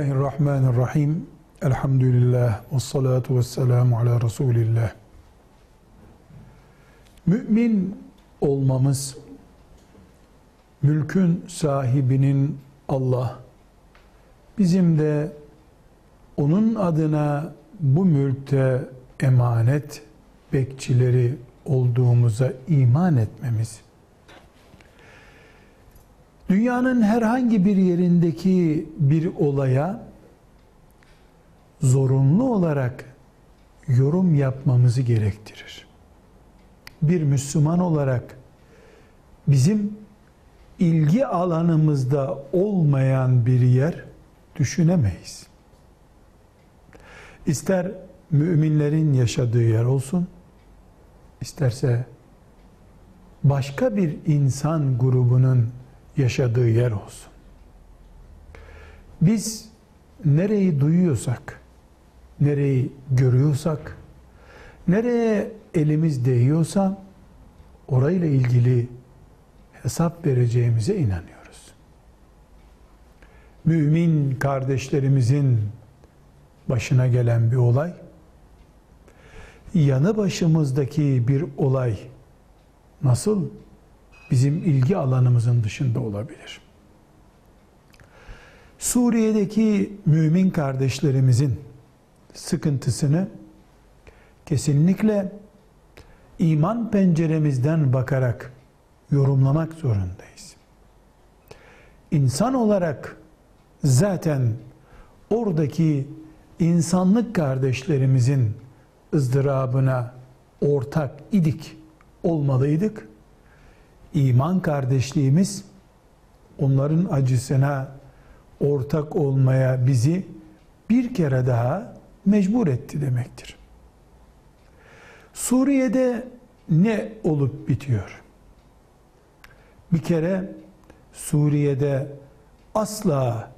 Bismillahirrahmanirrahim. Elhamdülillah ve salatu ve selamu ala Resulillah. Mümin olmamız, mülkün sahibinin Allah, bizim de onun adına bu mülkte emanet bekçileri olduğumuza iman etmemiz, dünyanın herhangi bir yerindeki bir olaya zorunlu olarak yorum yapmamızı gerektirir. Bir Müslüman olarak bizim ilgi alanımızda olmayan bir yer düşünemeyiz. İster müminlerin yaşadığı yer olsun, isterse başka bir insan grubunun yaşadığı yer olsun. Biz nereyi duyuyorsak, nereyi görüyorsak, nereye elimiz değiyorsa orayla ilgili hesap vereceğimize inanıyoruz. Mümin kardeşlerimizin başına gelen bir olay, yanı başımızdaki bir olay nasıl bizim ilgi alanımızın dışında olabilir? Suriye'deki mümin kardeşlerimizin sıkıntısını kesinlikle iman penceremizden bakarak yorumlamak zorundayız. İnsan olarak zaten oradaki insanlık kardeşlerimizin ızdırabına ortak idik, olmalıydık. İman kardeşliğimiz onların acısına ortak olmaya bizi bir kere daha mecbur etti demektir. Suriye'de ne olup bitiyor? Bir kere Suriye'de asla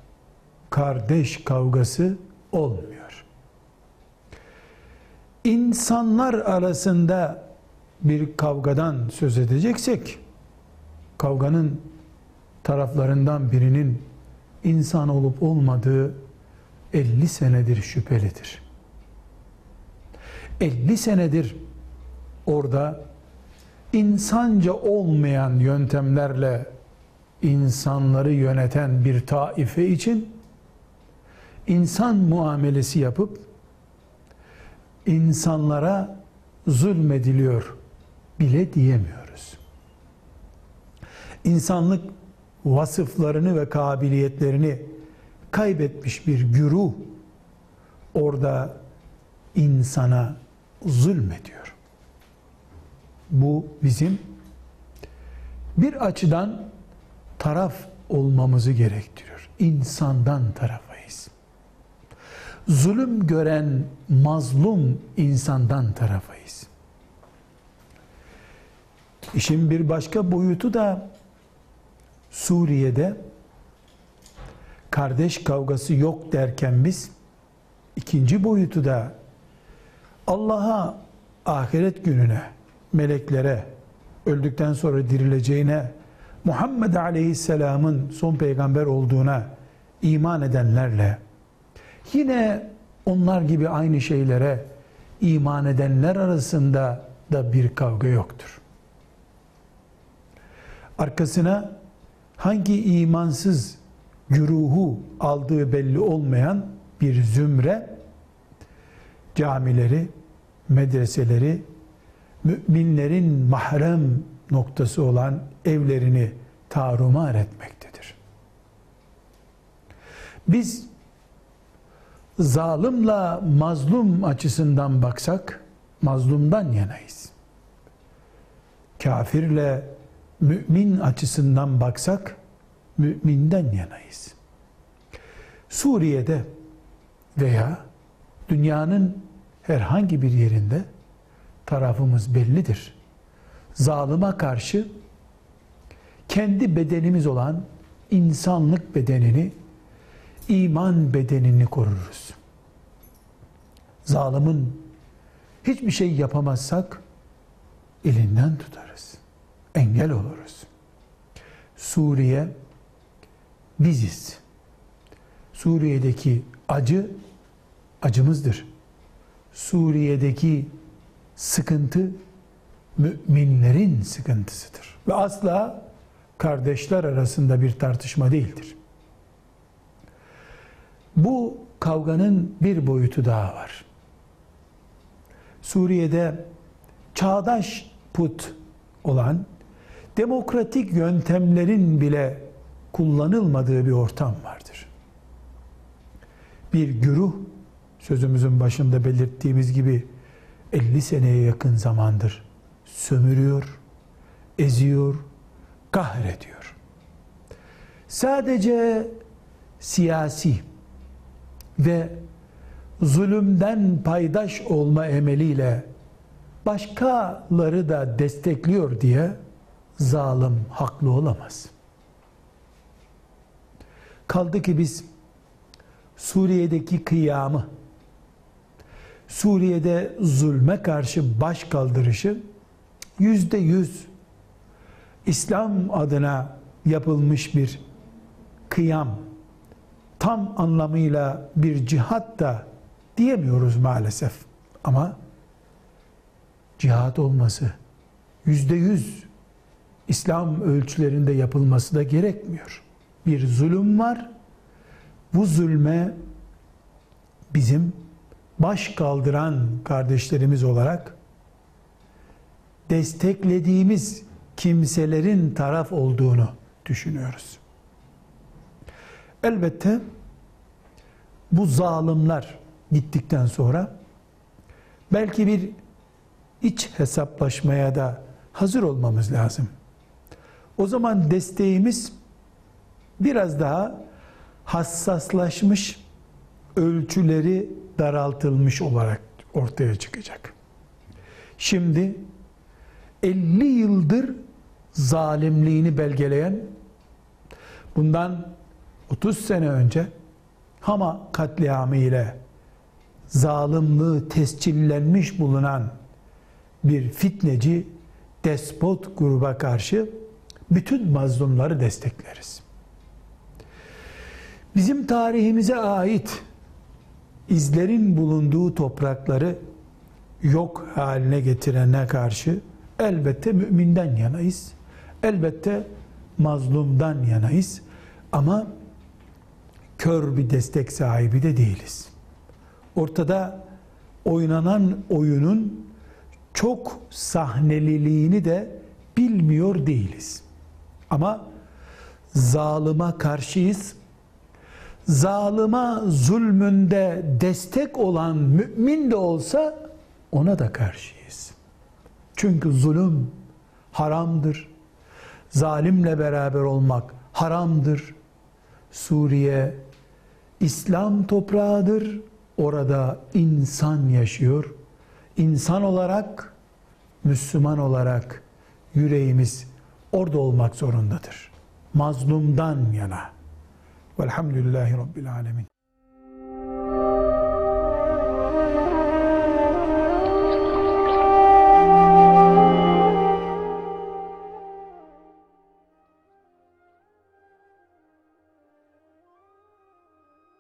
kardeş kavgası olmuyor. İnsanlar arasında bir kavgadan söz edeceksek kavganın taraflarından birinin insan olup olmadığı 50 senedir şüphelidir. 50 senedir orada insanca olmayan yöntemlerle insanları yöneten bir taife için insan muamelesi yapıp insanlara zulmediliyor bile diyemiyoruz. İnsanlık vasıflarını ve kabiliyetlerini kaybetmiş bir güruh orada insana zulmediyor. Bu bizim bir açıdan taraf olmamızı gerektiriyor. İnsandan tarafayız. Zulüm gören mazlum insandan tarafayız. İşin bir başka boyutu da Suriye'de kardeş kavgası yok derken biz ikinci boyutu da Allah'a ahiret gününe, meleklere, öldükten sonra dirileceğine, Muhammed Aleyhisselam'ın son peygamber olduğuna iman edenlerle yine onlar gibi aynı şeylere iman edenler arasında da bir kavga yoktur. Arkasına hangi imansız güruhu aldığı belli olmayan bir zümre camileri, medreseleri, müminlerin mahrem noktası olan evlerini tarumar etmektedir. Biz zalimle mazlum açısından baksak mazlumdan yanayız. Kafirle mümin açısından baksak müminden yanayız. Suriye'de veya dünyanın herhangi bir yerinde tarafımız bellidir. Zalıma karşı kendi bedenimiz olan insanlık bedenini, iman bedenini koruruz. Zalimin hiçbir şey yapamazsak elinden tutarız. Engel oluruz. Suriye biziz. Suriye'deki acı acımızdır. Suriye'deki sıkıntı müminlerin sıkıntısıdır. Ve asla kardeşler arasında bir tartışma değildir. Bu kavganın bir boyutu daha var. Suriye'de çağdaş put olan demokratik yöntemlerin bile kullanılmadığı bir ortam vardır. Bir güruh sözümüzün başında belirttiğimiz gibi 50 seneye yakın zamandır sömürüyor, eziyor, kahrediyor. Sadece siyasi ve zulümden paydaş olma emeliyle başkaları da destekliyor diye zalim haklı olamaz. Kaldı ki biz Suriye'deki kıyamı, Suriye'de zulme karşı baş kaldırışı yüzde yüz İslam adına yapılmış bir kıyam, tam anlamıyla bir cihat da diyemiyoruz maalesef. Ama cihat olması yüzde yüz İslam ölçülerinde yapılması da gerekmiyor. Bir zulüm var. Bu zulme bizim baş kaldıran kardeşlerimiz olarak desteklediğimiz kimselerin taraf olduğunu düşünüyoruz. Elbette bu zalimler gittikten sonra belki bir iç hesaplaşmaya da hazır olmamız lazım. O zaman desteğimiz biraz daha hassaslaşmış, ölçüleri daraltılmış olarak ortaya çıkacak. Şimdi 50 yıldır zalimliğini belgeleyen bundan 30 sene önce Hama katliamı ile zalimliği tescillenmiş bulunan bir fitneci despot gruba karşı bütün mazlumları destekleriz. Bizim tarihimize ait izlerin bulunduğu toprakları yok haline getirene karşı elbette müminden yanayız. Elbette mazlumdan yanayız. Ama kör bir destek sahibi de değiliz. Ortada oynanan oyunun çok sahneliliğini de bilmiyor değiliz. Ama zalıma karşıyız. Zalıma zulmünde destek olan mümin de olsa ona da karşıyız. Çünkü zulüm haramdır. Zalimle beraber olmak haramdır. Suriye İslam toprağıdır. Orada insan yaşıyor. İnsan olarak, Müslüman olarak yüreğimiz orada olmak zorundadır. Mazlumdan yana. Velhamdülillahi Rabbil Alemin.